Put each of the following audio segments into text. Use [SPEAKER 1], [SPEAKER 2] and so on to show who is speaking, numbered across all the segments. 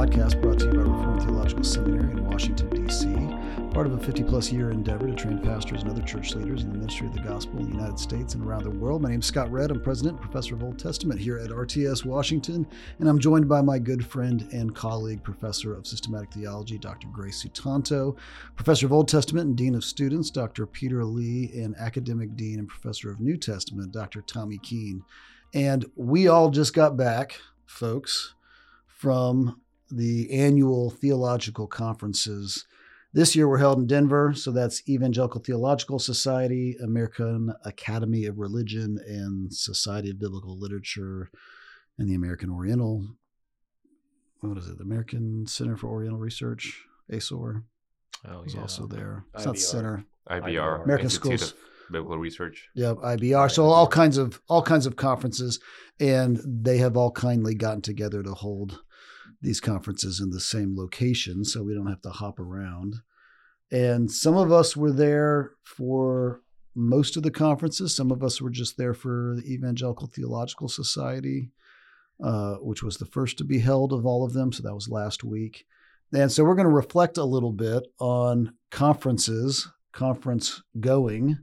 [SPEAKER 1] Podcast brought to you by Reformed Theological Seminary in Washington, D.C., part of a 50 plus year endeavor to train pastors and other church leaders in the ministry of the gospel in the United States and around the world. My name is Scott Redd. I'm president and professor of Old Testament here at RTS Washington, and I'm joined by my good friend and colleague, professor of systematic theology, Dr. Gray Sutanto, professor of Old Testament and dean of students, Dr. Peter Lee, and academic dean and professor of New Testament, Dr. Tommy Keene. And we all just got back, folks from the annual theological conferences. This year we're held in Denver, so that's Evangelical Theological Society, American Academy of Religion, and Society of Biblical Literature, and the American Oriental. What is it? The American Center for Oriental Research, ASOR,
[SPEAKER 2] Oh,
[SPEAKER 1] is
[SPEAKER 2] yeah.
[SPEAKER 1] also there. It's not the center.
[SPEAKER 2] IBR,
[SPEAKER 1] American
[SPEAKER 2] Institute
[SPEAKER 1] Schools.
[SPEAKER 2] of Biblical Research.
[SPEAKER 1] Yep, IBR. So all kinds of all kinds of conferences, and they have all kindly gotten together to hold these conferences in the same location, so we don't have to hop around. And some of us were there for most of the conferences. Some of us were just there for the Evangelical Theological Society, uh, which was the first to be held of all of them. So that was last week. And so we're going to reflect a little bit on conferences, conference going,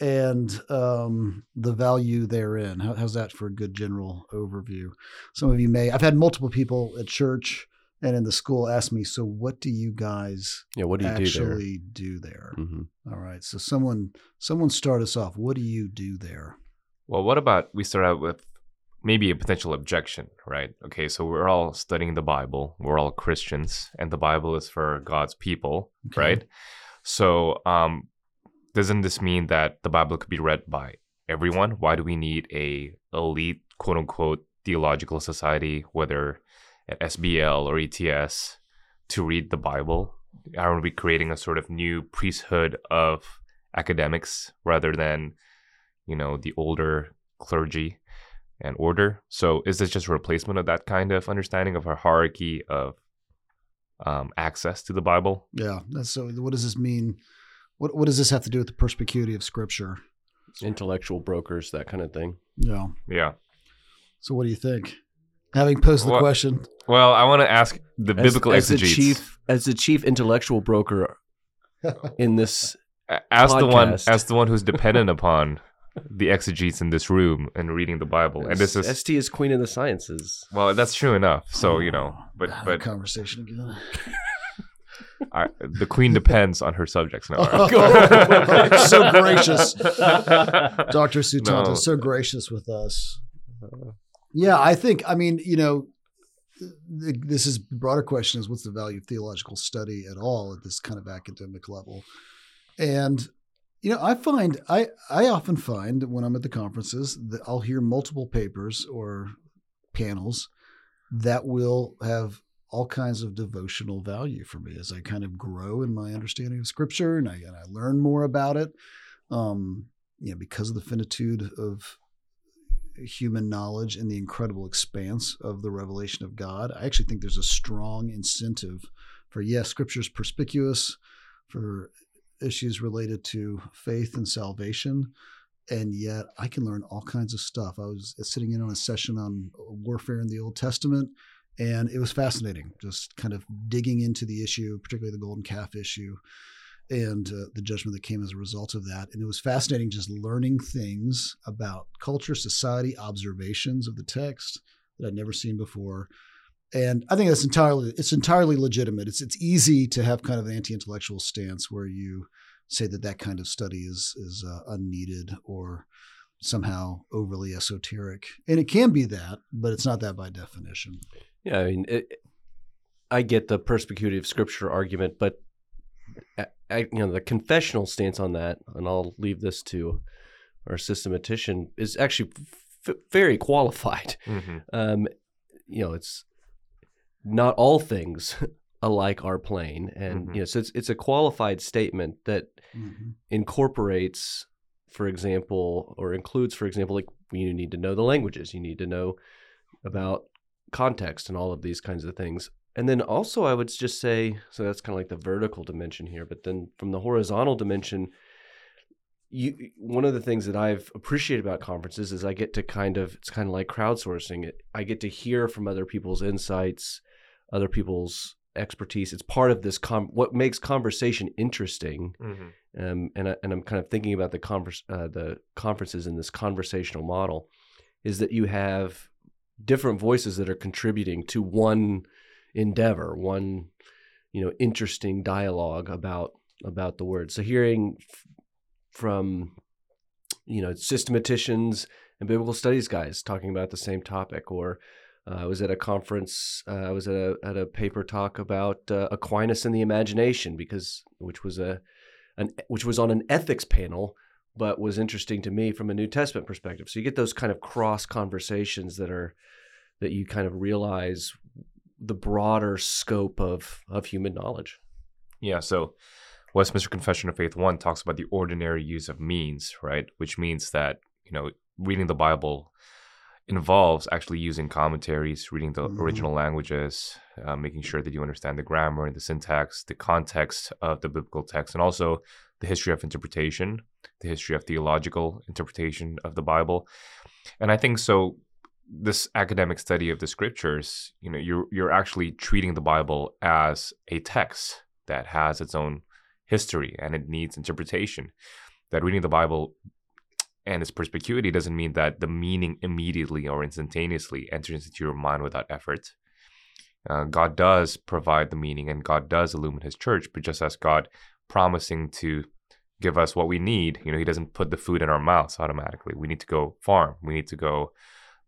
[SPEAKER 1] and um, the value therein. How, how's that for a good general overview? Some of you may. I've had multiple people at church and in the school ask me, "So, what do you guys
[SPEAKER 3] Yeah, what do you
[SPEAKER 1] actually do there?"
[SPEAKER 3] do there? hmm
[SPEAKER 1] All right. So, someone, someone start us off. What do you do there?
[SPEAKER 2] Well, what about we start out with maybe a potential objection, right? Okay, so we're all studying the Bible. We're all Christians, and the Bible is for God's people,
[SPEAKER 1] Okay.
[SPEAKER 2] right? So, um, doesn't this mean that the Bible could be read by everyone? Why do we need a elite, quote unquote, theological society, whether at SBL or ETS, to read the Bible? Aren't we creating a sort of new priesthood of academics rather than, you know, the older clergy and order? So is this just a replacement of that kind of understanding of a hierarchy of um, access to the Bible?
[SPEAKER 1] Yeah. So. What does this mean? What What does this have to do with the perspicuity of Scripture?
[SPEAKER 3] Intellectual brokers, that kind of thing.
[SPEAKER 1] Yeah.
[SPEAKER 2] Yeah.
[SPEAKER 1] So, what do you think? Having posed the
[SPEAKER 2] Well,
[SPEAKER 1] question,
[SPEAKER 2] Well, I want to ask the
[SPEAKER 3] As-
[SPEAKER 2] biblical
[SPEAKER 3] as, the chief, as the chief intellectual broker in this,
[SPEAKER 2] A- as the one
[SPEAKER 3] podcast.
[SPEAKER 2] as the one who's dependent upon the exegetes in this room and reading the Bible. And this is
[SPEAKER 3] ST is queen of the sciences.
[SPEAKER 2] well, that's true enough. So you know, but
[SPEAKER 1] ah, Have
[SPEAKER 2] but
[SPEAKER 1] conversation again.
[SPEAKER 2] I, the queen depends on her subjects now.
[SPEAKER 1] Oh, so gracious. Dr. Sutanto,
[SPEAKER 2] No.
[SPEAKER 1] so gracious with us. Yeah, I think, I mean, you know, th- this is broader question is what's the value of theological study at all at this kind of academic level? And, you know, I find, I, I often find when I'm at the conferences that I'll hear multiple papers or panels that will have all kinds of devotional value for me as I kind of grow in my understanding of Scripture and I, and I learn more about it. Um, you know, because of the finitude of human knowledge and the incredible expanse of the revelation of God, I actually think there's a strong incentive for yes, Scripture is perspicuous for issues related to faith and salvation. And yet, I can learn all kinds of stuff. I was sitting in on a session on warfare in the Old Testament, and it was fascinating, just kind of digging into the issue, particularly the golden calf issue, and uh, the judgment that came as a result of that. And it was fascinating just learning things about culture, society, observations of the text that I'd never seen before. And I think that's entirely it's entirely legitimate. It's it's easy to have kind of an anti-intellectual stance where you say that that kind of study is is uh, unneeded or somehow overly esoteric, and it can be that, but it's not that by definition.
[SPEAKER 3] Yeah, I mean, it, I get the perspicuity of scripture argument, but I, I, you know the confessional stance on that, and I'll leave this to our systematician, is actually f- very qualified.
[SPEAKER 2] Mhm.
[SPEAKER 3] Um, you know, it's not all things alike are plain, and
[SPEAKER 2] Mhm.
[SPEAKER 3] you know, so it's it's a qualified statement that incorporates, for example, or includes, for example, like you need to know the languages, you need to know about context and all of these kinds of things. And then also, I would just say, so that's kind of like the vertical dimension here, but then from the horizontal dimension, you one of the things that I've appreciated about conferences is I get to kind of it's kind of like crowdsourcing. I get to hear from other people's insights, other people's expertise. It's part of this com- what makes conversation interesting.
[SPEAKER 2] Mm-hmm.
[SPEAKER 3] Um, and I, and I'm kind of thinking about the converse uh, the conferences in this conversational model is that you have different voices that are contributing to one endeavor, one you know interesting dialogue about about the word. So hearing f- from you know systematicians and biblical studies guys talking about the same topic, or uh, I was at a conference. Uh, I was at a at a paper talk about uh, Aquinas and the imagination, because which was a an which was on an ethics panel, but was interesting to me from a New Testament perspective. So you get those kind of cross conversations that are that you kind of realize the broader scope of of human knowledge.
[SPEAKER 2] Yeah. So Westminster Confession of Faith 1 talks about the ordinary use of means, right? Which means that, you know, reading the Bible involves actually using commentaries, reading the
[SPEAKER 1] Mhm.
[SPEAKER 2] original languages, uh, making sure that you understand the grammar and the syntax, the context of the biblical text, and also the history of interpretation, the history of theological interpretation of the Bible. And I think so this academic study of the scriptures, you know, you're you're actually treating the Bible as a text that has its own history and it needs interpretation. That reading the Bible and its perspicuity doesn't mean that the meaning immediately or instantaneously enters into your mind without effort. Uh, God does provide the meaning and God does illumine his church, but just as God promising to give us what we need, you know, he doesn't put the food in our mouths automatically. We need to go farm. We need to go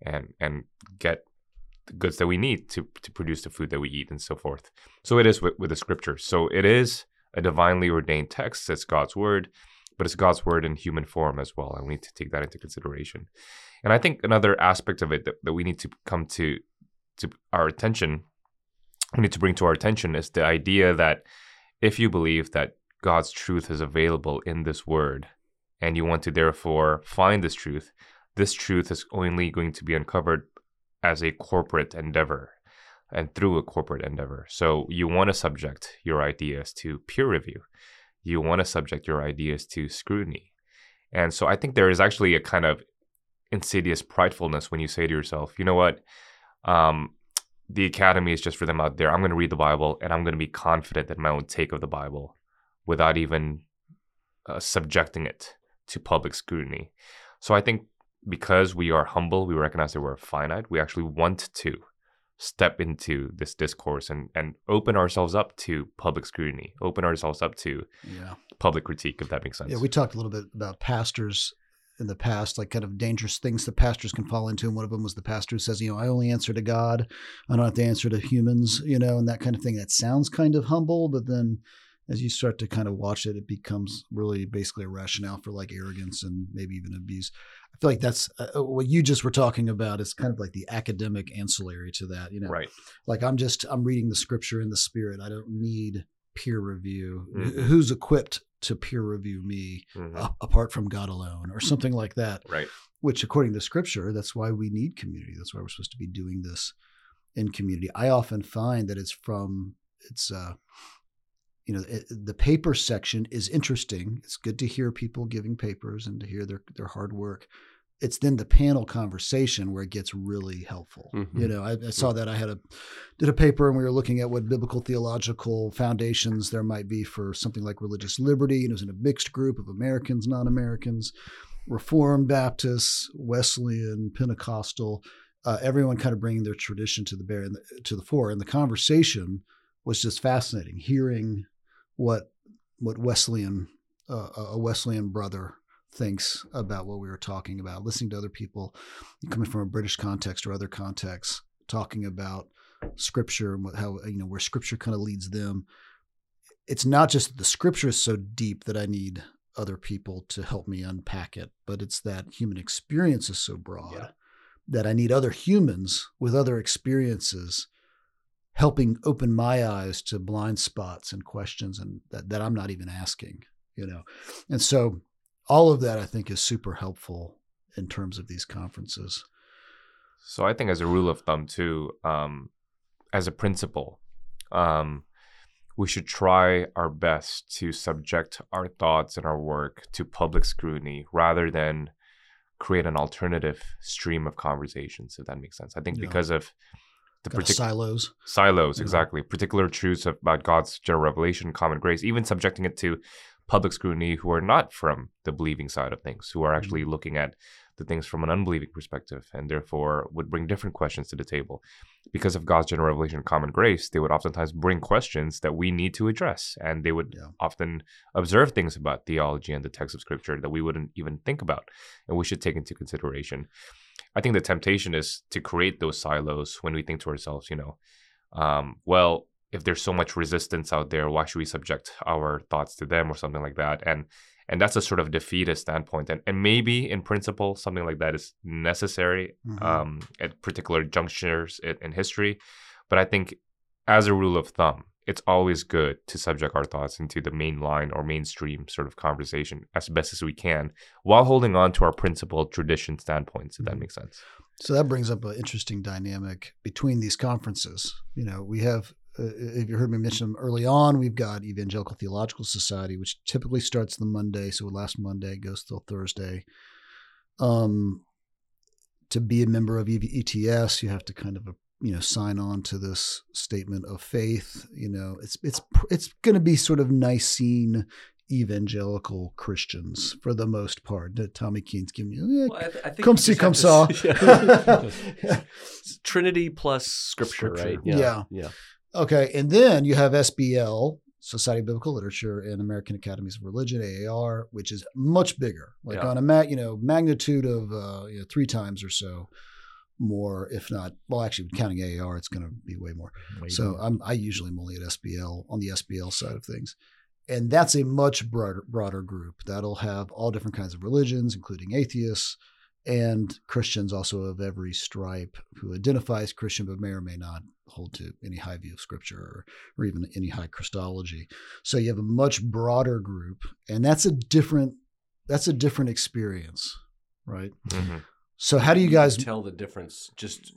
[SPEAKER 2] and and get the goods that we need to to produce the food that we eat and so forth. So it is with, with the scriptures. So it is a divinely ordained text. It's God's word, but it's God's word in human form as well. And we need to take that into consideration. And I think another aspect of it that, that we need to come to to our attention, we need to bring to our attention is the idea that if you believe that God's truth is available in this word, and you want to therefore find this truth, this truth is only going to be uncovered as a corporate endeavor and through a corporate endeavor. So you want to subject your ideas to peer review. You want to subject your ideas to scrutiny. And so I think there is actually a kind of insidious pridefulness when you say to yourself, you know what? Um, the academy is just for them out there. I'm going to read the Bible and I'm going to be confident in my own take of the Bible without even uh, subjecting it to public scrutiny. So I think because we are humble, we recognize that we're finite, we actually want to step into this discourse and, and open ourselves up to public scrutiny, open ourselves up to
[SPEAKER 1] Yeah.
[SPEAKER 2] public critique, if that makes sense.
[SPEAKER 1] Yeah, we talked a little bit about pastors in the past, like kind of dangerous things that pastors can fall into. And one of them was the pastor who says, you know, I only answer to God. I don't have to answer to humans, you know, and that kind of thing. That sounds kind of humble, but then as you start to kind of watch it, it becomes really basically a rationale for like arrogance and maybe even abuse. I feel like that's uh, what you just were talking about is kind of like the academic ancillary to that, you know,
[SPEAKER 2] right.
[SPEAKER 1] like I'm just, I'm reading the scripture in the spirit. I don't need peer review.
[SPEAKER 2] Mhm.
[SPEAKER 1] Who's equipped to peer review me?
[SPEAKER 2] Mhm.
[SPEAKER 1] a- apart from God alone or something like that,
[SPEAKER 2] Right.
[SPEAKER 1] which according to scripture, that's why we need community. That's why we're supposed to be doing this in community. I often find that it's from, it's, uh, you know, the paper section is interesting. It's good to hear people giving papers and to hear their, their hard work. It's then the panel conversation where it gets really helpful.
[SPEAKER 3] Mhm.
[SPEAKER 1] You know, I, I saw that I had a did a paper and we were looking at what biblical theological foundations there might be for something like religious liberty. And it was in a mixed group of Americans, non-Americans, Reformed Baptists, Wesleyan, Pentecostal, uh, everyone kind of bringing their tradition to the bear to the fore. And the conversation was just fascinating, hearing what what Wesleyan uh, a Wesleyan brother thinks about what we were talking about, listening to other people coming from a British context or other contexts, talking about scripture and what, how you know where scripture kind of leads them. It's not just that the scripture is so deep that I need other people to help me unpack it, but it's that human experience is so broad
[SPEAKER 2] Yeah.
[SPEAKER 1] that I need other humans with other experiences helping open my eyes to blind spots and questions and that, that I'm not even asking, you know. And so all of that I think is super helpful in terms of these conferences.
[SPEAKER 2] So I think as a rule of thumb too, um, as a principle, um, we should try our best to subject our thoughts and our work to public scrutiny rather than create an alternative stream of conversations, if that makes sense. I think
[SPEAKER 1] Yeah.
[SPEAKER 2] because of the
[SPEAKER 1] Kind of
[SPEAKER 2] particular
[SPEAKER 1] silos.
[SPEAKER 2] silos
[SPEAKER 1] Yeah.
[SPEAKER 2] exactly particular truths about god's general revelation common grace even subjecting it to public scrutiny who are not from the believing side of things who are actually
[SPEAKER 1] Mm-hmm.
[SPEAKER 2] looking at the things from an unbelieving perspective and therefore would bring different questions to the table because of god's general revelation common grace they would oftentimes bring questions that we need to address and they would
[SPEAKER 1] Yeah.
[SPEAKER 2] often observe things about theology and the text of scripture that we wouldn't even think about and we should take into consideration I think the temptation is to create those silos when we think to ourselves, you know, um, well, if there's so much resistance out there, why should we subject our thoughts to them or something like that? And and that's a sort of defeatist standpoint. And and maybe in principle something like that is necessary
[SPEAKER 1] Mhm.
[SPEAKER 2] um, at particular junctures in, in history. But I think as a rule of thumb, it's always good to subject our thoughts into the main line or mainstream sort of conversation as best as we can while holding on to our principled tradition standpoints, if that
[SPEAKER 1] Mhm.
[SPEAKER 2] makes sense.
[SPEAKER 1] So that brings up an interesting dynamic between these conferences. You know, we have, uh, if you heard me mention them early on, we've got Evangelical Theological Society, which typically starts the Monday. So last Monday goes till Thursday. Um, to be a member of ETS, you have to kind of, you know, sign on to this statement of faith. You know, it's it's it's going to be sort of Nicene evangelical Christians for the most part. That Tommy Keene's giving you. eh,
[SPEAKER 3] Well, I th- I think
[SPEAKER 1] Come see, come
[SPEAKER 3] have to
[SPEAKER 1] saw.
[SPEAKER 3] s- Trinity plus scripture,
[SPEAKER 2] Scripture.
[SPEAKER 3] right?
[SPEAKER 1] Yeah.
[SPEAKER 3] Yeah.
[SPEAKER 1] Okay, and then you have SBL, Society of Biblical Literature, and American Academies of Religion (AAR), which is much bigger, like
[SPEAKER 3] Yeah.
[SPEAKER 1] on a ma- you know magnitude of uh, you know, three times or so more, if not. Well, actually, counting AAR, it's going to be way more. So I'm I usually am only at SBL on the SBL side of things. And that's a much broader broader group that'll have all different kinds of religions, including atheists and Christians also of every stripe who identify as Christian but may or may not hold to any high view of scripture or, or even any high Christology. So you have a much broader group, and that's a different that's a different experience, right?
[SPEAKER 2] Mhm.
[SPEAKER 1] So how do you guys
[SPEAKER 3] tell the difference just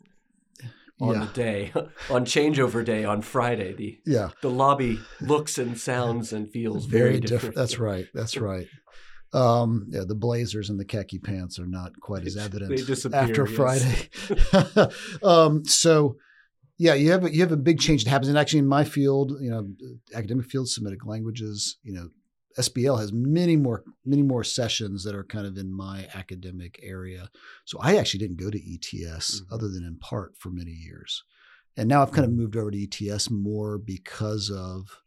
[SPEAKER 3] on
[SPEAKER 1] yeah.
[SPEAKER 3] the day, on changeover day on Friday? The
[SPEAKER 1] Yeah.
[SPEAKER 3] the lobby looks and sounds and feels very, different.
[SPEAKER 1] That's right. That's right. Um, yeah, the blazers and the khaki pants are not quite as evident after
[SPEAKER 3] yes.
[SPEAKER 1] Friday. um, so, yeah, you have a, you have a big change that happens, and actually in my field, you know, academic field, Semitic languages, you know, SBL has many more many more sessions that are kind of in my academic area. So I actually didn't go to ETS
[SPEAKER 3] Mhm.
[SPEAKER 1] other than in part for many years, and now I've kind of moved over to ETS more because of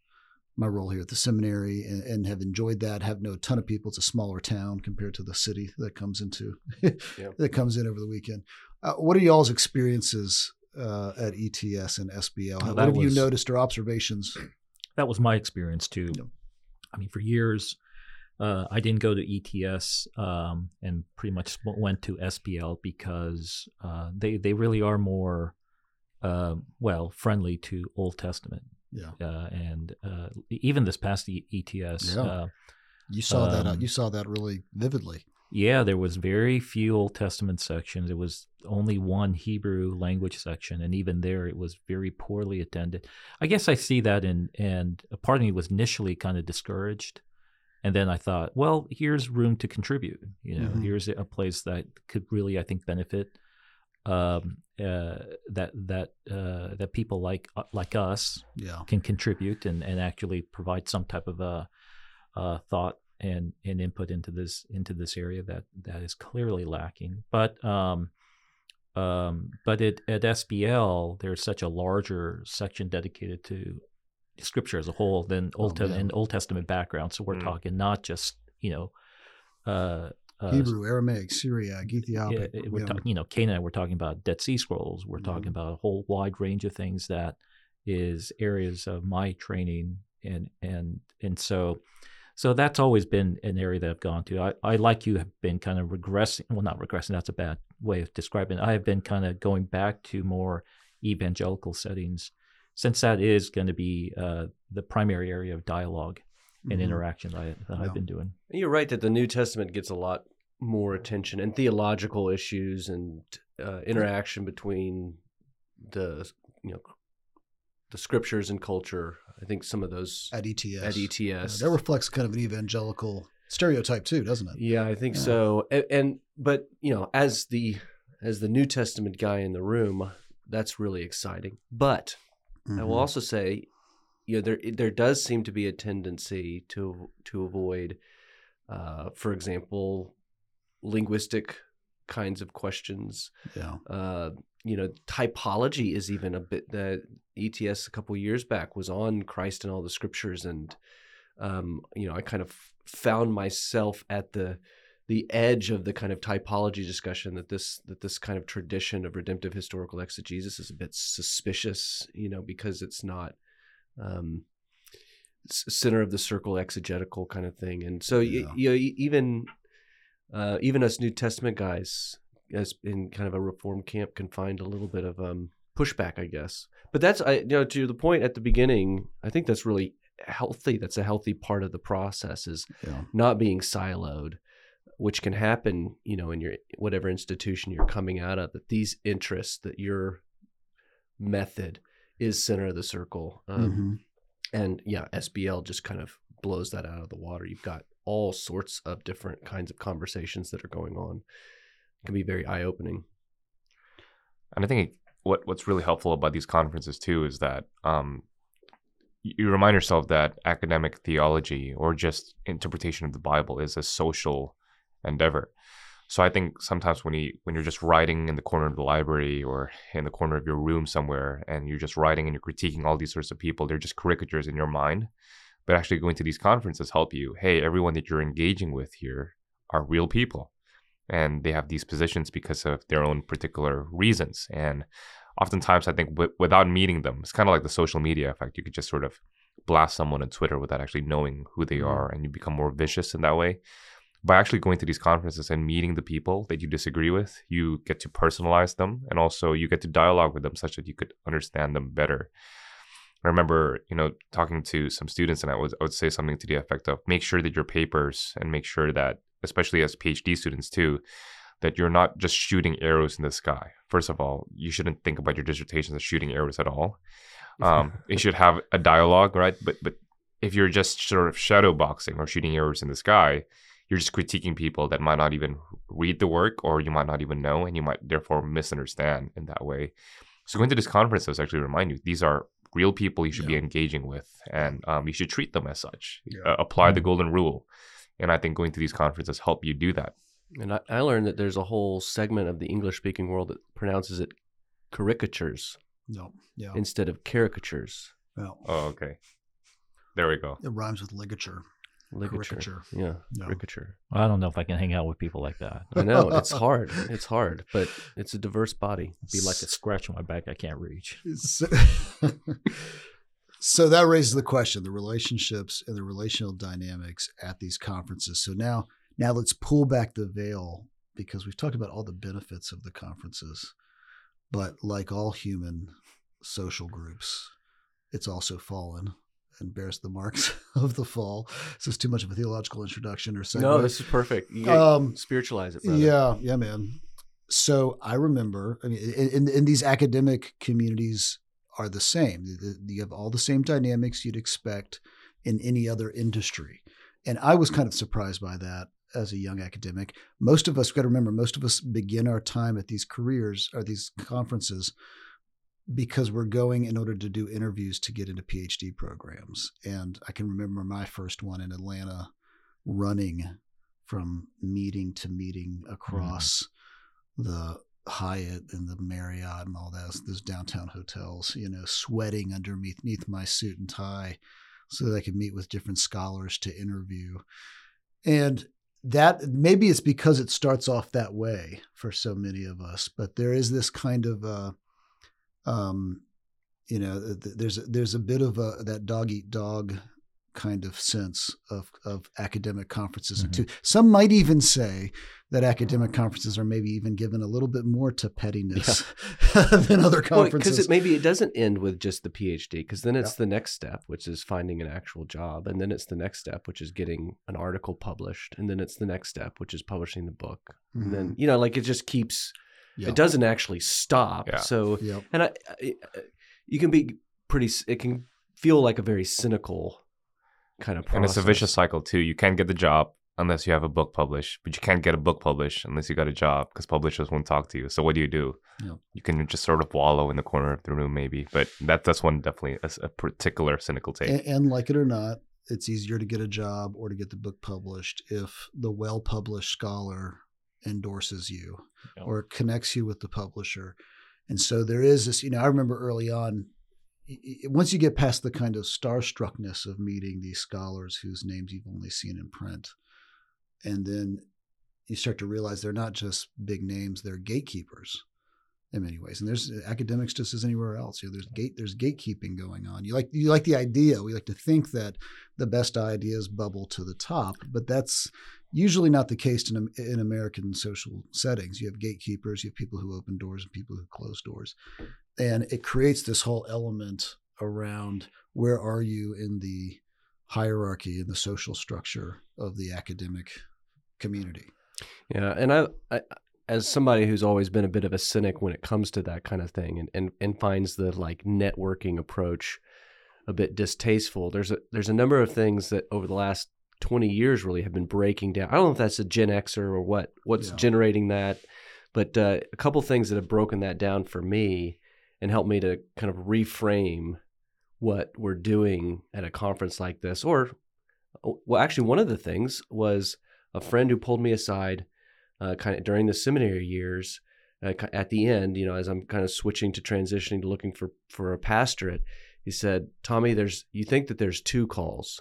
[SPEAKER 1] my role here at the seminary and, and have enjoyed that. Have no ton of people. It's a smaller town compared to the city that comes into that comes in over the weekend. Uh, what are y'all's experiences uh, at ETS and SBL? What have you noticed or observations?
[SPEAKER 4] that was my experience too. I mean, for years, uh, I didn't go to ETS um, and pretty much went to SBL because uh, they they really are more uh, well friendly to Old Testament.
[SPEAKER 1] Yeah,
[SPEAKER 4] Uh, and uh, even this past e- ETS,
[SPEAKER 1] Yeah.
[SPEAKER 4] uh,
[SPEAKER 1] you saw that.
[SPEAKER 4] Um,
[SPEAKER 1] you saw that really vividly.
[SPEAKER 4] Yeah, there was very few Old Testament sections. It was only one Hebrew language section, and even there, it was very poorly attended. I guess I see that, and and a part of me was initially kind of discouraged, and then I thought, well, here's room to contribute. You know,
[SPEAKER 1] Mhm.
[SPEAKER 4] here's a place that could really, I think, benefit. Um, uh, that that uh, that people like uh, like us
[SPEAKER 1] Yeah,
[SPEAKER 4] can contribute and, and actually provide some type of a, uh thought and, and input into this into this area that, that is clearly lacking. But um, um, but it, at SBL there's such a larger section dedicated to Scripture as a whole than Old
[SPEAKER 1] Oh,
[SPEAKER 4] and Old Testament background. So we're
[SPEAKER 2] Mm.
[SPEAKER 4] talking not just you know. Uh, uh,
[SPEAKER 1] Hebrew, Aramaic, Syriac,
[SPEAKER 4] yeah,
[SPEAKER 1] Ethiopic.
[SPEAKER 4] it- we're
[SPEAKER 1] yeah.
[SPEAKER 4] talking, you know, Canaanite. We're talking about Dead Sea Scrolls. We're talking
[SPEAKER 1] Mhm.
[SPEAKER 4] about a whole wide range of things that is areas of my training, and and and so, so that's always been an area that I've gone to. I, I like you have been kind of regressing. Well, not regressing. That's a bad way of describing. it. I have been kind of going back to more evangelical settings, since that is going to be uh, the primary area of dialogue and
[SPEAKER 1] Mhm.
[SPEAKER 4] interaction that, I, that
[SPEAKER 1] Yeah.
[SPEAKER 4] I've been doing.
[SPEAKER 3] You're right that the New Testament gets a lot more attention and theological issues and uh, interaction between the you know the scriptures and culture. I think some of those
[SPEAKER 1] at ETS.
[SPEAKER 3] at E
[SPEAKER 1] Yeah,
[SPEAKER 3] ETS.
[SPEAKER 1] that reflects kind of an evangelical stereotype too, doesn't it?
[SPEAKER 3] Yeah, I think
[SPEAKER 1] Yeah.
[SPEAKER 3] so. And, and but you know, as the as the New Testament guy in the room, that's really exciting. But I will
[SPEAKER 1] Mhm.
[SPEAKER 3] also say, you know, there there does seem to be a tendency to to avoid, uh, for example, linguistic kinds of questions.
[SPEAKER 1] Yeah.
[SPEAKER 3] Uh, you know, typology is even a bit that ETS a couple years back was on Christ and all the scriptures, and um, you know, I kind of found myself at the the edge of the kind of typology discussion that this that this kind of tradition of redemptive historical exegesis is a bit suspicious, you know, because it's not um, center of the circle exegetical kind of thing, and so
[SPEAKER 1] Yeah.
[SPEAKER 3] you know, e- even uh, even us New Testament guys, as in kind of a reform camp, can find a little bit of um, pushback, I guess. But that's I you know to the point at the beginning, I think that's really healthy. That's a healthy part of the process is
[SPEAKER 1] Yeah.
[SPEAKER 3] not being siloed, which can happen, you know, in your whatever institution you're coming out of. That these interests, that your method is center of the circle, um,
[SPEAKER 1] Mhm.
[SPEAKER 3] and yeah, SBL just kind of blows that out of the water. You've got all sorts of different kinds of conversations that are going on. Can be very eye opening.
[SPEAKER 2] And I think what what's really helpful about these conferences too is that um, you remind yourself that academic theology or just interpretation of the Bible is a social endeavor. So I think sometimes when you when you're just writing in the corner of the library or in the corner of your room somewhere and you're just writing and you're critiquing all these sorts of people, they're just caricatures in your mind. But actually going to these conferences help you. Hey, everyone that you're engaging with here are real people and they have these positions because of their own particular reasons. And oftentimes, I think w- without meeting them, it's kind of like the social media effect. You could just sort of blast someone on Twitter without actually knowing who they
[SPEAKER 3] Mhm.
[SPEAKER 2] are, and you become more vicious in that way. By actually going to these conferences and meeting the people that you disagree with, you get to personalize them, and also you get to dialogue with them such that you could understand them better. I remember, you know, talking to some students, and I would I would say something to the effect of make sure that your papers and make sure that, especially as PhD students too, that you're not just shooting arrows in the sky. First of all, you shouldn't think about your dissertation as shooting arrows at all. Um, it should have a dialogue, right? But but if you're just sort of shadow boxing or shooting arrows in the sky, you're just critiquing people that might not even read the work or you might not even know, and you might therefore misunderstand in that way. So going to these conferences actually remind you these are real people you should be engaging with, and um, you should treat them as such.
[SPEAKER 1] Yeah.
[SPEAKER 2] Uh, apply the
[SPEAKER 4] Mhm.
[SPEAKER 2] golden rule, and I think going to these conferences help you do that.
[SPEAKER 3] And I, I learned that there's a whole segment of the English speaking world that pronounces it caricatures
[SPEAKER 1] No. Yeah.
[SPEAKER 3] instead of caricatures.
[SPEAKER 1] yeah.
[SPEAKER 2] Oh, okay. There we go.
[SPEAKER 1] It rhymes with ligature.
[SPEAKER 3] Ligature.
[SPEAKER 1] Caricature.
[SPEAKER 3] Yeah,
[SPEAKER 1] No.
[SPEAKER 3] caricature.
[SPEAKER 4] I don't know if I can hang out with people like that.
[SPEAKER 3] I know it's hard. It's hard, but it's a diverse body.
[SPEAKER 4] It'd be like a scratch on my back I can't reach.
[SPEAKER 1] so, that raises the question the relationships and the relational dynamics at these conferences so now now let's pull back the veil because we've talked about all the benefits of the conferences but like all human social groups it's also fallen and bears the marks of the fall so it's too much of a theological introduction or segue.
[SPEAKER 3] No, this is perfect. You
[SPEAKER 1] um,
[SPEAKER 3] spiritualize it, brother.
[SPEAKER 1] yeah, yeah, man. So I remember, I mean, in, in, in these academic communities are the same. You have all the same dynamics you'd expect in any other industry. And I was kind of surprised by that as a young academic. Most of us, got to remember, most of us begin our time at these careers or these conferences because we're going in order to do interviews to get into PhD programs. And I can remember my first one in Atlanta running from meeting to meeting mm-hmm. across the Hyatt and the Marriott and all those those downtown hotels, you know, sweating underneath my suit and tie so that I could meet with different scholars to interview. And that maybe it's because it starts off that way for so many of us, but there is this kind of uh um you know th- th- there's there's a bit of a that dog eat dog kind of sense of of academic conferences and
[SPEAKER 4] Mhm.
[SPEAKER 1] too some might even say that academic conferences are maybe even given a little bit more to pettiness than other conferences
[SPEAKER 3] because it maybe it doesn't end with just the PhD, because then it's the next step, which is finding an actual job, and then it's the next step, which is getting an article published, and then it's the next step, which is publishing the book, and then you know, like it just keeps.
[SPEAKER 1] Yeah.
[SPEAKER 3] It doesn't actually stop.
[SPEAKER 2] Yeah.
[SPEAKER 3] So,
[SPEAKER 1] Yep.
[SPEAKER 3] and I, I, you can be pretty. It can feel like a very cynical kind of process.
[SPEAKER 2] And it's a vicious cycle too. You can't get the job unless you have a book published, but you can't get a book published unless you got a job because publishers won't talk to you. So what do you do?
[SPEAKER 1] Yeah.
[SPEAKER 2] You can just sort of wallow in the corner of the room, maybe. But that that's one definitely a particular cynical take.
[SPEAKER 1] And, and like it or not, it's easier to get a job or to get the book published if the well published scholar endorses you
[SPEAKER 4] Yeah.
[SPEAKER 1] or connects you with the publisher. And so there is this, you know, I remember early on, y- y- once you get past the kind of starstruckness of meeting these scholars whose names you've only seen in print, and then you start to realize they're not just big names, they're gatekeepers in many ways. And there's uh, academics just as anywhere else. You know, there's gate there's gatekeeping going on. You like you like the idea. We like to think that the best ideas bubble to the top, but that's usually not the case in in American social settings. You have gatekeepers, you have people who open doors and people who close doors. And it creates this whole element around where are you in the hierarchy and the social structure of the academic community.
[SPEAKER 3] Yeah, and I, I, as somebody who's always been a bit of a cynic when it comes to that kind of thing, and and, and finds the like networking approach a bit distasteful. There's a there's a number of things that over the last twenty years really have been breaking down. I don't know if that's a Gen Xer or what what's
[SPEAKER 1] Yeah.
[SPEAKER 3] generating that, but uh, a couple things that have broken that down for me and helped me to kind of reframe what we're doing at a conference like this. Or, well, actually, one of the things was a friend who pulled me aside uh, kind of during the seminary years uh, at the end you know as i'm kind of switching to transitioning to looking for for a pastorate he said tommy there's you think that there's two calls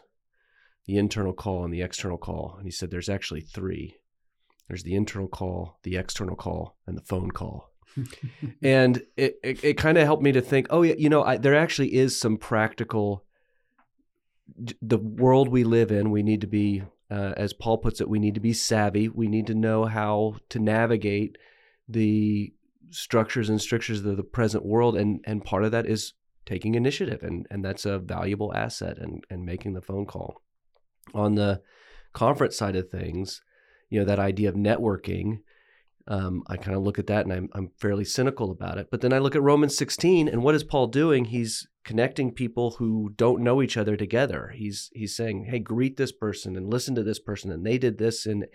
[SPEAKER 3] the internal call and the external call. And he said there's actually three. There's the internal call the external call and the phone call. And it, it, it kind of helped me to think oh yeah you know I, there actually is some practical the world we live in we need to be uh, as paul puts it we need to be savvy we need to know how to navigate the structures and strictures of the present world and and part of that is taking initiative and and that's a valuable asset and and making the phone call on the conference side of things you know that idea of networking um, I kind of look at that and I'm, I'm fairly cynical about it. But then I look at Romans 16 and what is Paul doing? He's connecting people who don't know each other together. He's he's saying, "Hey, greet this person and listen to this person, and they did this in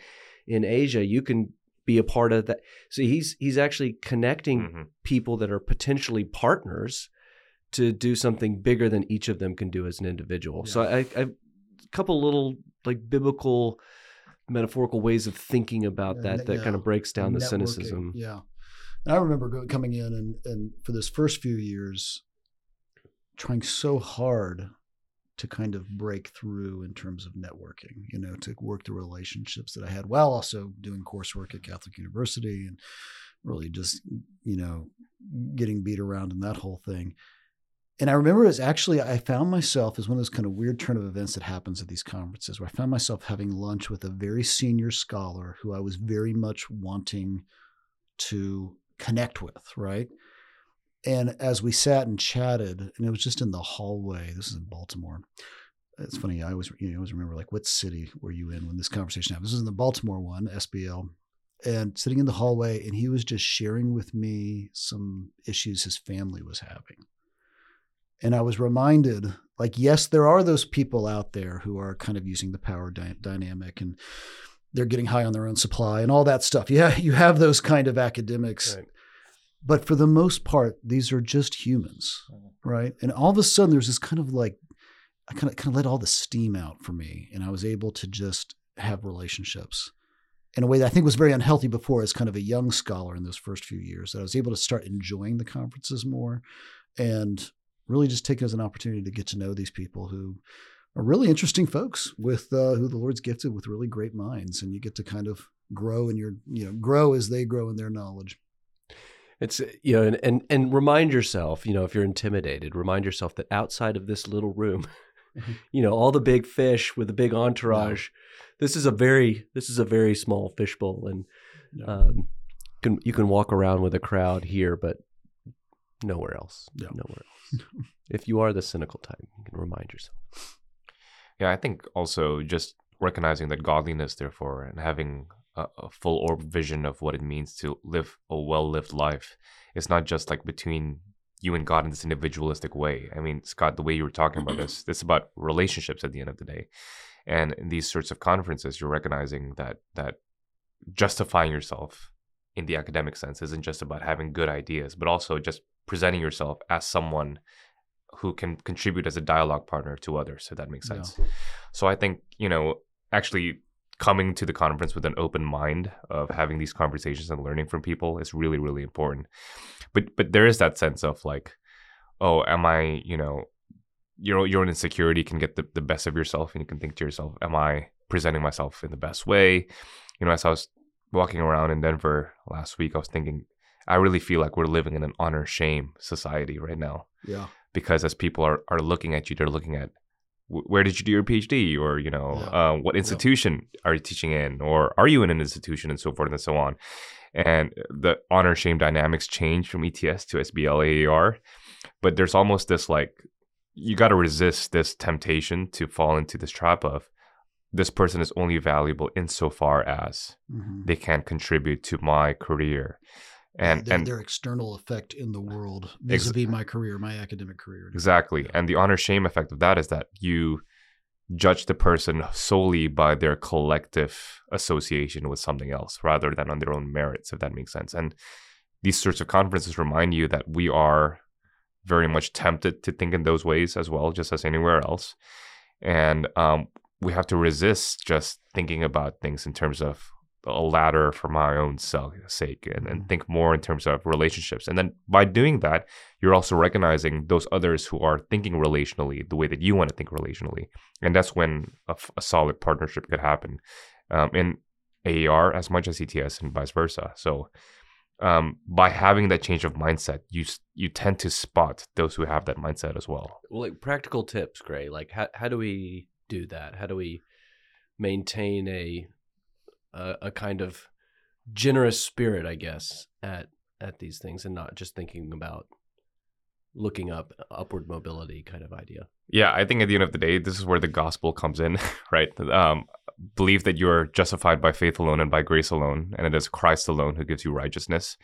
[SPEAKER 3] in Asia. You can be a part of that." So he's he's actually connecting
[SPEAKER 2] Mhm.
[SPEAKER 3] people that are potentially partners to do something bigger than each of them can do as an individual. So I, I a couple little like biblical metaphorical ways of thinking about
[SPEAKER 1] Yeah,
[SPEAKER 3] that that
[SPEAKER 1] yeah.
[SPEAKER 3] kind of breaks down the
[SPEAKER 1] networking.
[SPEAKER 3] cynicism.
[SPEAKER 1] Yeah. And I remember coming in and, and for this first few years, trying so hard to kind of break through in terms of networking, you know, to work the relationships that I had while also doing coursework at Catholic University and really just, you know, getting beat around in that whole thing. And I remember it's actually, I found myself as one of those kind of weird turn of events that happens at these conferences where I found myself having lunch with a very senior scholar who I was very much wanting to connect with, right? And as we sat and chatted, and it was just in the hallway, this is in Baltimore. It's funny, I always, you know, always remember like what city were you in when this conversation happened? This is in the Baltimore one, SBL. And sitting in the hallway, and he was just sharing with me some issues his family was having. And I was reminded, like, yes, there are those people out there who are kind of using the power dy- dynamic and they're getting high on their own supply and all that stuff. Yeah, you have those kind of academics.
[SPEAKER 3] Right.
[SPEAKER 1] But for the most part, these are just humans, right? And all of a sudden, there's this kind of like, I kind of kind of let all the steam out for me, and I was able to just have relationships in a way that I think was very unhealthy before, as kind of a young scholar in those first few years. That I was able to start enjoying the conferences more, and really just take it as an opportunity to get to know these people who are really interesting folks with uh, who the Lord's gifted with really great minds, and you get to kind of grow in your you know grow as they grow in their knowledge.
[SPEAKER 3] It's you know, and, and and remind yourself, you know, if you're intimidated, remind yourself that outside of this little room,
[SPEAKER 1] Mhm.
[SPEAKER 3] you know, all the big fish with the big entourage, this is a very this is a very small fishbowl, and
[SPEAKER 1] Yeah.
[SPEAKER 3] um, can you can walk around with a crowd here, but nowhere else,
[SPEAKER 1] Yeah.
[SPEAKER 3] nowhere else. if you are the cynical type, you can remind yourself.
[SPEAKER 2] Yeah, I think also just recognizing that godliness, therefore, and having a, a full orb vision of what it means to live a well lived life. It's not just like between you and God in this individualistic way. I mean, Scott, the way you were talking about this, it's about relationships at the end of the day. And in these sorts of conferences, you're recognizing that that justifying yourself in the academic sense isn't just about having good ideas, but also just presenting yourself as someone who can contribute as a dialogue partner to others, if that makes sense. Yeah. So I think, you know, actually coming to the conference with an open mind of having these conversations and learning from people is really, really important. But but there is that sense of like, oh, am I, you know, your your own insecurity can get the, the best of yourself and you can think to yourself, am I presenting myself in the best way? You know, as I was walking around in Denver last week, I was thinking, I really feel like we're living in an honor shame society right now.
[SPEAKER 1] Yeah.
[SPEAKER 2] Because as people are, are looking at you, they're looking at where did you do your PhD, or you know, yeah. uh, what institution yeah. are you teaching in, or are you in an institution, and so forth and so on. And the honor shame dynamics change from ETS to SBL AAR, but there's almost this like you got to resist this temptation to fall into this trap of this person is only valuable insofar as mm-hmm. they can contribute to my career
[SPEAKER 1] and their, and their external effect in the world vis-a-vis ex- my career my academic career
[SPEAKER 2] exactly and the honor shame effect of that is that you judge the person solely by their collective association with something else rather than on their own merits if that makes sense and these sorts of conferences remind you that we are very much tempted to think in those ways as well just as anywhere else and um, we have to resist just thinking about things in terms of a ladder for my own sake and, and mm. think more in terms of relationships. And then by doing that, you're also recognizing those others who are thinking relationally the way that you want to think relationally. And that's when a, a solid partnership could happen um, in AAR as much as ETS and vice versa. So um, by having that change of mindset, you you tend to spot those who have that mindset as well.
[SPEAKER 3] Well, like practical tips, Gray. Like how how do we do that? How do we maintain a a, a kind of generous spirit, I guess, at at these things and not just thinking about looking up upward mobility kind of idea.
[SPEAKER 2] Yeah, I think at the end of the day, this is where the gospel comes in, right? Um, believe that you are justified by faith alone and by grace alone, and it is Christ alone who gives you righteousness.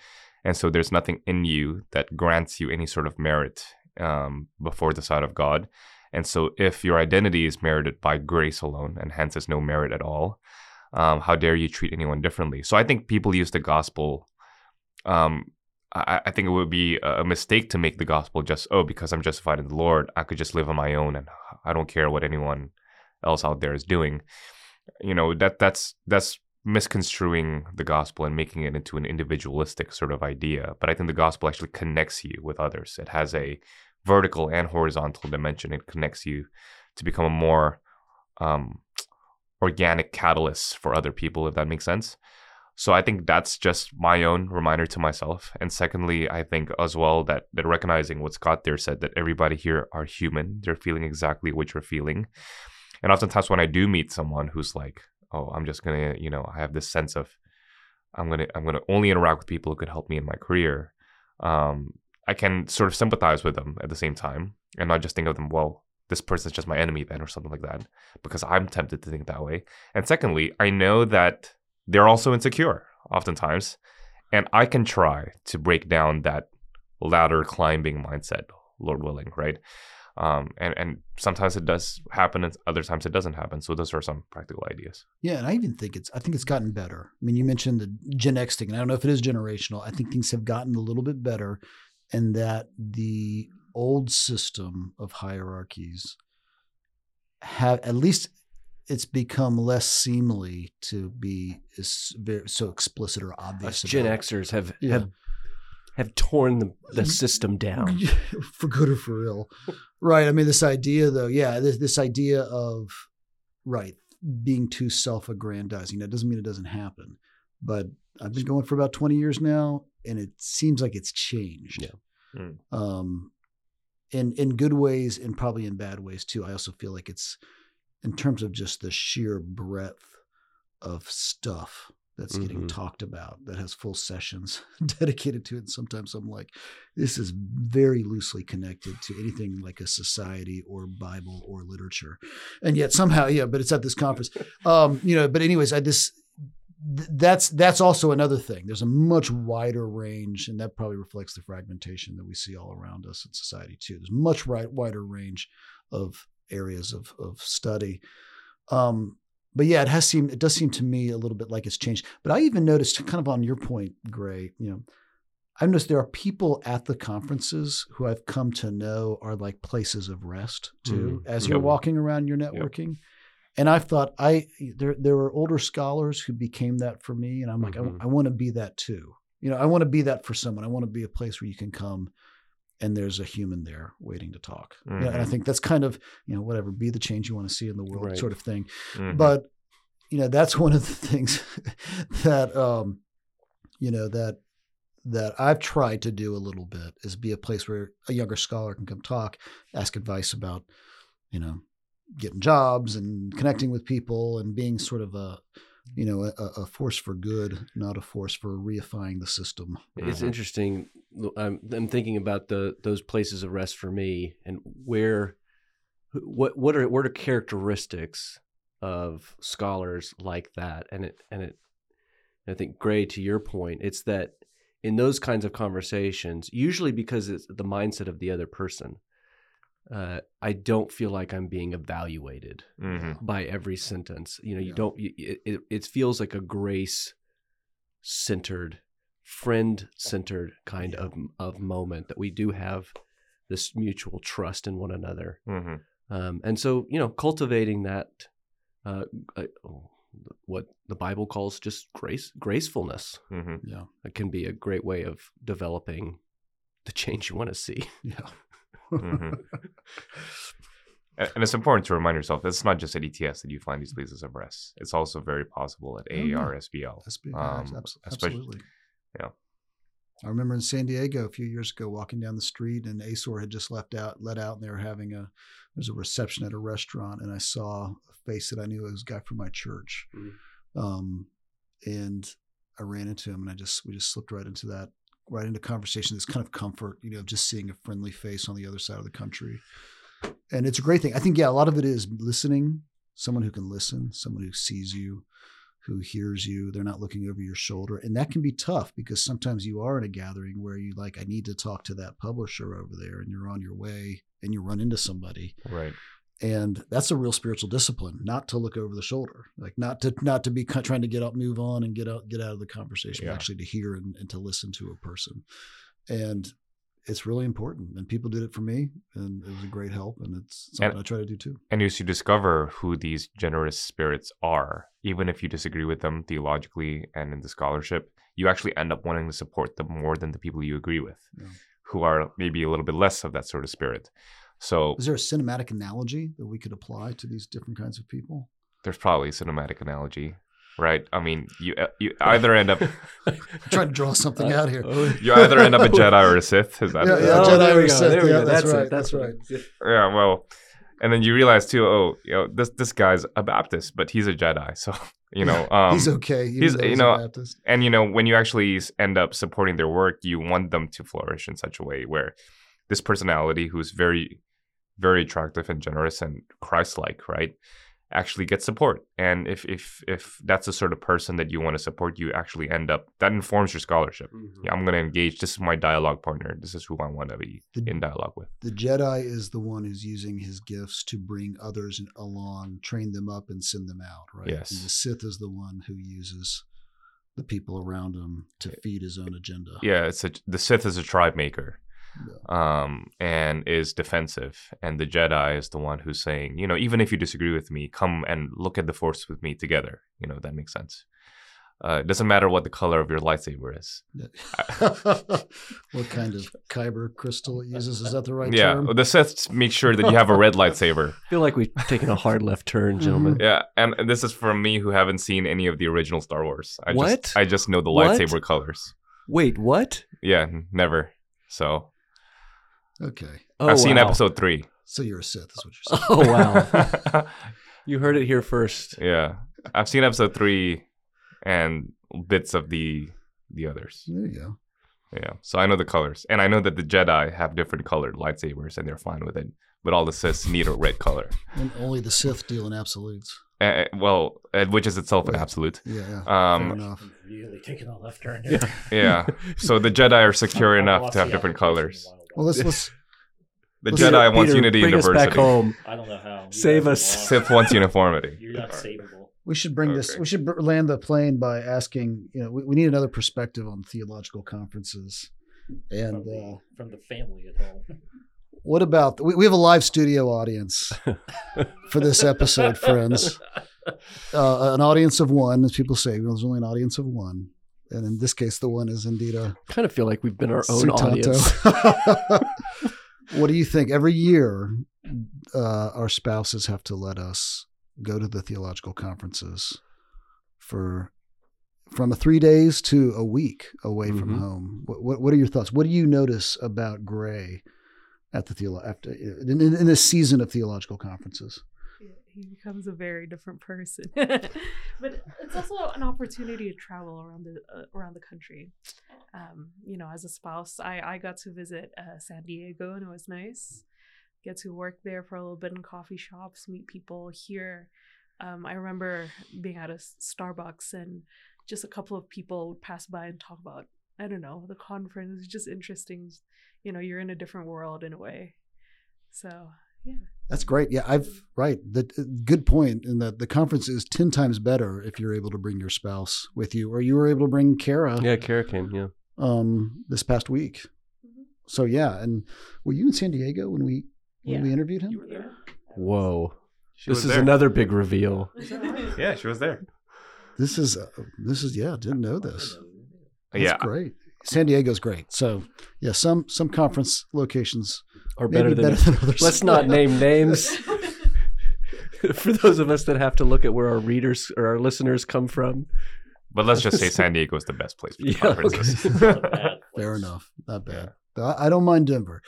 [SPEAKER 2] And so there's nothing in you that grants you any sort of merit um, before the sight of God. And so if your identity is merited by grace alone, and hence has no merit at all, um, how dare you treat anyone differently? So I think people use the gospel. Um, I, I, think it would be a mistake to make the gospel just oh because I'm justified in the Lord, I could just live on my own and I don't care what anyone else out there is doing. You know that that's that's misconstruing the gospel and making it into an individualistic sort of idea. But I think the gospel actually connects you with others. It has a vertical and horizontal dimension. It connects you to become a more um, organic catalysts for other people, if that makes sense. So I think that's just my own reminder to myself. And secondly, I think as well that that recognizing what Scott there said that everybody here are human. They're feeling exactly what you're feeling. And oftentimes when I do meet someone who's like, oh, I'm just gonna, you know, I have this sense of I'm gonna I'm gonna only interact with people who could help me in my career. Um, I can sort of sympathize with them at the same time and not just think of them, well, this person's just my enemy then or something like that because i'm tempted to think that way. And secondly i know that they're also insecure oftentimes and i can try to break down that ladder climbing mindset lord willing right? Um, and and sometimes it does happen and other times it doesn't happen. So those are some practical ideas.
[SPEAKER 1] Yeah and i even think it's i think it's gotten better. I mean you mentioned the gen x thing and i don't know if it is generational. I think things have gotten a little bit better and that the old system of hierarchies have at least it's become less seemly to be so explicit or obvious.
[SPEAKER 3] Us Gen Xers have yeah. have have torn the, the system down
[SPEAKER 1] for good or for ill, right? I mean, this idea though, yeah, this, this idea of right being too self-aggrandizing. That doesn't mean it doesn't happen, but I've been going for about twenty years now, and it seems like it's changed.
[SPEAKER 3] Yeah. Mm.
[SPEAKER 1] Um, in in good ways and probably in bad ways too. I also feel like it's in terms of just the sheer breadth of stuff that's mm-hmm. getting talked about that has full sessions dedicated to it. And sometimes I'm like, this is very loosely connected to anything like a society or Bible or literature. And yet somehow, yeah, but it's at this conference. Um, you know, but anyways, I this th- that's that's also another thing. There's a much wider range, and that probably reflects the fragmentation that we see all around us in society too. There's much right, wider range of areas of of study. Um, but yeah, it has seemed it does seem to me a little bit like it's changed. But I even noticed, kind of on your point, Gray, you know, I've noticed there are people at the conferences who I've come to know are like places of rest too, as you're
[SPEAKER 2] Yep.
[SPEAKER 1] walking around, you're networking. And I've thought I there there were older scholars who became that for me, and I'm like,
[SPEAKER 3] Mhm.
[SPEAKER 1] I, want to be that too. You know, I want to be that for someone. I want to be a place where you can come, and there's a human there waiting to talk. You know, and I
[SPEAKER 2] Mhm.
[SPEAKER 1] think that's kind of you know whatever be the change you want to see in the world
[SPEAKER 3] Right.
[SPEAKER 1] sort of thing
[SPEAKER 2] Mhm.
[SPEAKER 1] but you know that's one of the things that um you know that that I've tried to do a little bit is be a place where a younger scholar can come talk, ask advice about, you know, getting jobs and connecting with people and being sort of a, you know, a, a force for good, not a force for reifying the system.
[SPEAKER 3] It's
[SPEAKER 2] Mhm.
[SPEAKER 3] interesting. I'm, I'm thinking about the those places of rest for me, and where, what what are what are characteristics of scholars like that? And it and it, I think Gray, to your point, it's that in those kinds of conversations, usually because it's the mindset of the other person, uh, I don't feel like I'm being evaluated
[SPEAKER 2] Mhm.
[SPEAKER 3] by every sentence. You know, you
[SPEAKER 1] Yeah.
[SPEAKER 3] don't. You, it, it it feels like a grace centered, friend centered kind
[SPEAKER 1] Yeah.
[SPEAKER 3] of of moment that we do have this mutual trust in one another.
[SPEAKER 2] Mhm.
[SPEAKER 3] Um, and so, you know, cultivating that, uh, uh, what the Bible calls just grace, gracefulness,
[SPEAKER 2] Mhm.
[SPEAKER 1] Yeah.
[SPEAKER 3] it can be a great way of developing the change you want to see.
[SPEAKER 1] Yeah.
[SPEAKER 2] Mhm. And it's important to remind yourself that it's not just at ETS that you find these places of rest. It's also very possible at
[SPEAKER 1] yeah.
[SPEAKER 2] AAR, SBL.
[SPEAKER 1] SB,
[SPEAKER 2] Um,
[SPEAKER 1] absolutely.
[SPEAKER 2] yeah.
[SPEAKER 1] I remember in San Diego a few years ago walking down the street and ASOR had just left out, let out, and they were having a there's a reception at a restaurant, and I saw a face that I knew was a guy from my church,
[SPEAKER 3] Mm.
[SPEAKER 1] um, and I ran into him, and I just we just slipped right into that, right into conversation. This kind of comfort, you know, of just seeing a friendly face on the other side of the country, and it's a great thing. I think yeah, a lot of it is listening, someone who can listen, someone who sees you, who hears you. They're not looking over your shoulder. And that can be tough because sometimes you are in a gathering where you like, I need to talk to that publisher over there, and you're on your way and you run into somebody.
[SPEAKER 2] Right.
[SPEAKER 1] And that's a real spiritual discipline, not to look over the shoulder, like not to not to be trying to get up, move on, and get out get out of the conversation, but
[SPEAKER 2] Yeah.
[SPEAKER 1] actually to hear and, and to listen to a person. And it's really important. And people did it for me, and it was a great help. And it's something
[SPEAKER 2] And-
[SPEAKER 1] I try to do too.
[SPEAKER 2] And as you discover who these generous spirits are, even if you disagree with them theologically and in the scholarship, you actually end up wanting to support them more than the people you agree with,
[SPEAKER 1] Yeah.
[SPEAKER 2] who are maybe a little bit less of that sort of spirit. So
[SPEAKER 1] Is there a cinematic analogy that we could apply to these different kinds of people?
[SPEAKER 2] there's probably a cinematic analogy, right? I mean, you uh, you either end up
[SPEAKER 1] I'm trying to draw something out here.
[SPEAKER 2] you either end up a Jedi or a Sith. Is that
[SPEAKER 1] Yeah, yeah,
[SPEAKER 3] Oh,
[SPEAKER 1] Jedi or Sith,
[SPEAKER 3] there we
[SPEAKER 1] yeah,
[SPEAKER 3] go.
[SPEAKER 1] that's
[SPEAKER 3] it,
[SPEAKER 1] right, that's
[SPEAKER 3] it.
[SPEAKER 2] Yeah, well, and then you realize too, oh, you know, this this guy's a Baptist, but he's a Jedi, so you know, um,
[SPEAKER 1] he's okay.
[SPEAKER 2] he's- you know,
[SPEAKER 1] a Baptist.
[SPEAKER 2] and you know, when you actually end up supporting their work, you want them to flourish in such a way where this personality, who's very, very attractive and generous and Christ-like, right, actually gets support. And if if if that's the sort of person that you want to support, you actually end up that informs your scholarship.
[SPEAKER 3] Mm-hmm.
[SPEAKER 2] Yeah, I'm going to engage. This is my dialogue partner. This is who I want to be
[SPEAKER 1] The-
[SPEAKER 2] in dialogue with.
[SPEAKER 1] The Jedi is the one who's using his gifts to bring others along, train them up, and send them out, right?
[SPEAKER 2] Yes.
[SPEAKER 1] And the Sith is the one who uses the people around him to feed his own agenda.
[SPEAKER 2] Yeah, it's a the Sith is a tribe maker.
[SPEAKER 1] Yeah.
[SPEAKER 2] um, and is defensive. And the Jedi is the one who's saying, you know, even if you disagree with me, come and look at the Force with me together. You know, that makes sense. Uh, it doesn't matter what the color of your lightsaber is.
[SPEAKER 1] what kind of kyber crystal it uses? Is that the right
[SPEAKER 2] yeah,
[SPEAKER 1] term?
[SPEAKER 2] the Sith make sure that you have a red lightsaber.
[SPEAKER 3] I feel like we've taken a hard left turn, gentlemen.
[SPEAKER 2] Yeah, and this is from me who haven't seen any of the original Star Wars. I
[SPEAKER 3] What?
[SPEAKER 2] Just, I just know the
[SPEAKER 3] What?
[SPEAKER 2] lightsaber colors.
[SPEAKER 3] Wait, what?
[SPEAKER 2] Yeah, never. So
[SPEAKER 1] Okay.
[SPEAKER 3] Oh,
[SPEAKER 2] I've seen
[SPEAKER 3] wow.
[SPEAKER 2] episode three.
[SPEAKER 1] So you're a Sith, is what you're saying.
[SPEAKER 3] Oh wow! you heard it here first.
[SPEAKER 2] yeah, I've seen episode three and bits of the the others.
[SPEAKER 1] There you go.
[SPEAKER 2] Yeah, so I know the colors, and I know that the Jedi have different colored lightsabers, and they're fine with it. But all the Siths need a red color.
[SPEAKER 1] And only the Sith deal in absolutes.
[SPEAKER 2] Uh, well, uh, which is itself an absolute.
[SPEAKER 1] Yeah, yeah. Fair
[SPEAKER 2] Um,
[SPEAKER 1] enough.
[SPEAKER 4] Really taking a left turn.
[SPEAKER 3] Yeah.
[SPEAKER 2] yeah. So the Jedi are secure enough to have different colors.
[SPEAKER 1] Well, let's let's
[SPEAKER 2] The
[SPEAKER 1] Let's-
[SPEAKER 2] Jedi wants
[SPEAKER 3] Peter,
[SPEAKER 2] unity and
[SPEAKER 3] bring us
[SPEAKER 2] diversity.
[SPEAKER 3] back home.
[SPEAKER 4] I don't know how. You
[SPEAKER 3] Save us.
[SPEAKER 4] lost.
[SPEAKER 2] Sith wants uniformity.
[SPEAKER 4] You're not savable.
[SPEAKER 1] we should bring this. We should land the plane by asking. You know, we, we need another perspective on theological conferences. And
[SPEAKER 4] from, the,
[SPEAKER 1] uh,
[SPEAKER 4] from the family at home.
[SPEAKER 1] what about we, we have a live studio audience for this episode, friends? Uh, an audience of one, as people say. There's only an audience of one, and in this case, the one is indeed a
[SPEAKER 3] kind of feel like we've been our own
[SPEAKER 1] Sutanto.
[SPEAKER 3] audience.
[SPEAKER 1] what do you think? Every year, uh, our spouses have to let us go to the theological conferences for from a three days to a week away from
[SPEAKER 3] Mhm.
[SPEAKER 1] home. What, what what are your thoughts? What do you notice about Gray at the theolo- after in, in this season of theological conferences?
[SPEAKER 5] He becomes a very different person. but it's also an opportunity to travel around the uh, around the country. Um, you know, as a spouse, I I got to visit uh, San Diego and it was nice. Get to work there for a little bit in coffee shops, meet people here. Um, I remember being at a Starbucks and just a couple of people would pass by and talk about I don't know the conference. It's just interesting. You know, you're in a different world in a way. So yeah.
[SPEAKER 1] That's great. Yeah, I've right. The good point in that the conference is ten times better if you're able to bring your spouse with you, or you were able to bring Kara.
[SPEAKER 3] yeah, Kara came. Yeah.
[SPEAKER 1] um, this past week.
[SPEAKER 5] Mhm.
[SPEAKER 1] So yeah, and were you in San Diego when we when
[SPEAKER 5] Yeah.
[SPEAKER 1] we interviewed him?
[SPEAKER 4] You were there.
[SPEAKER 3] Whoa.
[SPEAKER 2] She
[SPEAKER 3] this
[SPEAKER 2] was
[SPEAKER 3] is
[SPEAKER 2] there.
[SPEAKER 3] another big reveal.
[SPEAKER 2] Yeah, she was there.
[SPEAKER 1] This is uh, this is yeah, didn't know this. That's
[SPEAKER 2] yeah.
[SPEAKER 1] great. San Diego's great. So yeah, some some conference locations
[SPEAKER 3] are
[SPEAKER 1] maybe
[SPEAKER 3] better than,
[SPEAKER 1] better than others.
[SPEAKER 3] Let's not name names. For those of us that have to look at where our readers or our listeners come from.
[SPEAKER 2] But let's just say San Diego is the best place for
[SPEAKER 3] Yeah,
[SPEAKER 2] conferences.
[SPEAKER 1] Fair enough. Not bad. I I don't mind Denver.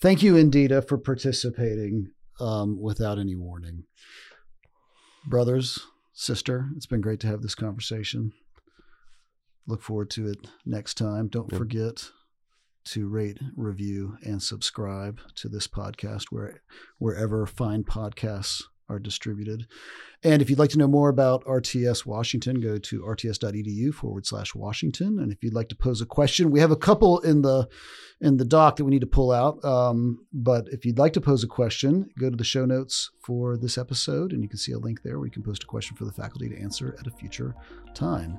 [SPEAKER 1] Thank you, Indita, for participating um, without any warning. Brothers, sister, it's been great to have this conversation. Look forward to it next time. Don't
[SPEAKER 3] Yep.
[SPEAKER 1] forget to rate, review, and subscribe to this podcast where, wherever fine podcasts are distributed. And if you'd like to know more about RTS Washington, go to rts.edu forward slash Washington. And if you'd like to pose a question, we have a couple in the in the doc that we need to pull out. Um, but if you'd like to pose a question, go to the show notes for this episode, and you can see a link there where you can post a question for the faculty to answer at a future time.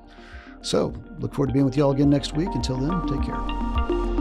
[SPEAKER 1] So look forward to being with y'all again next week. Until then, take care.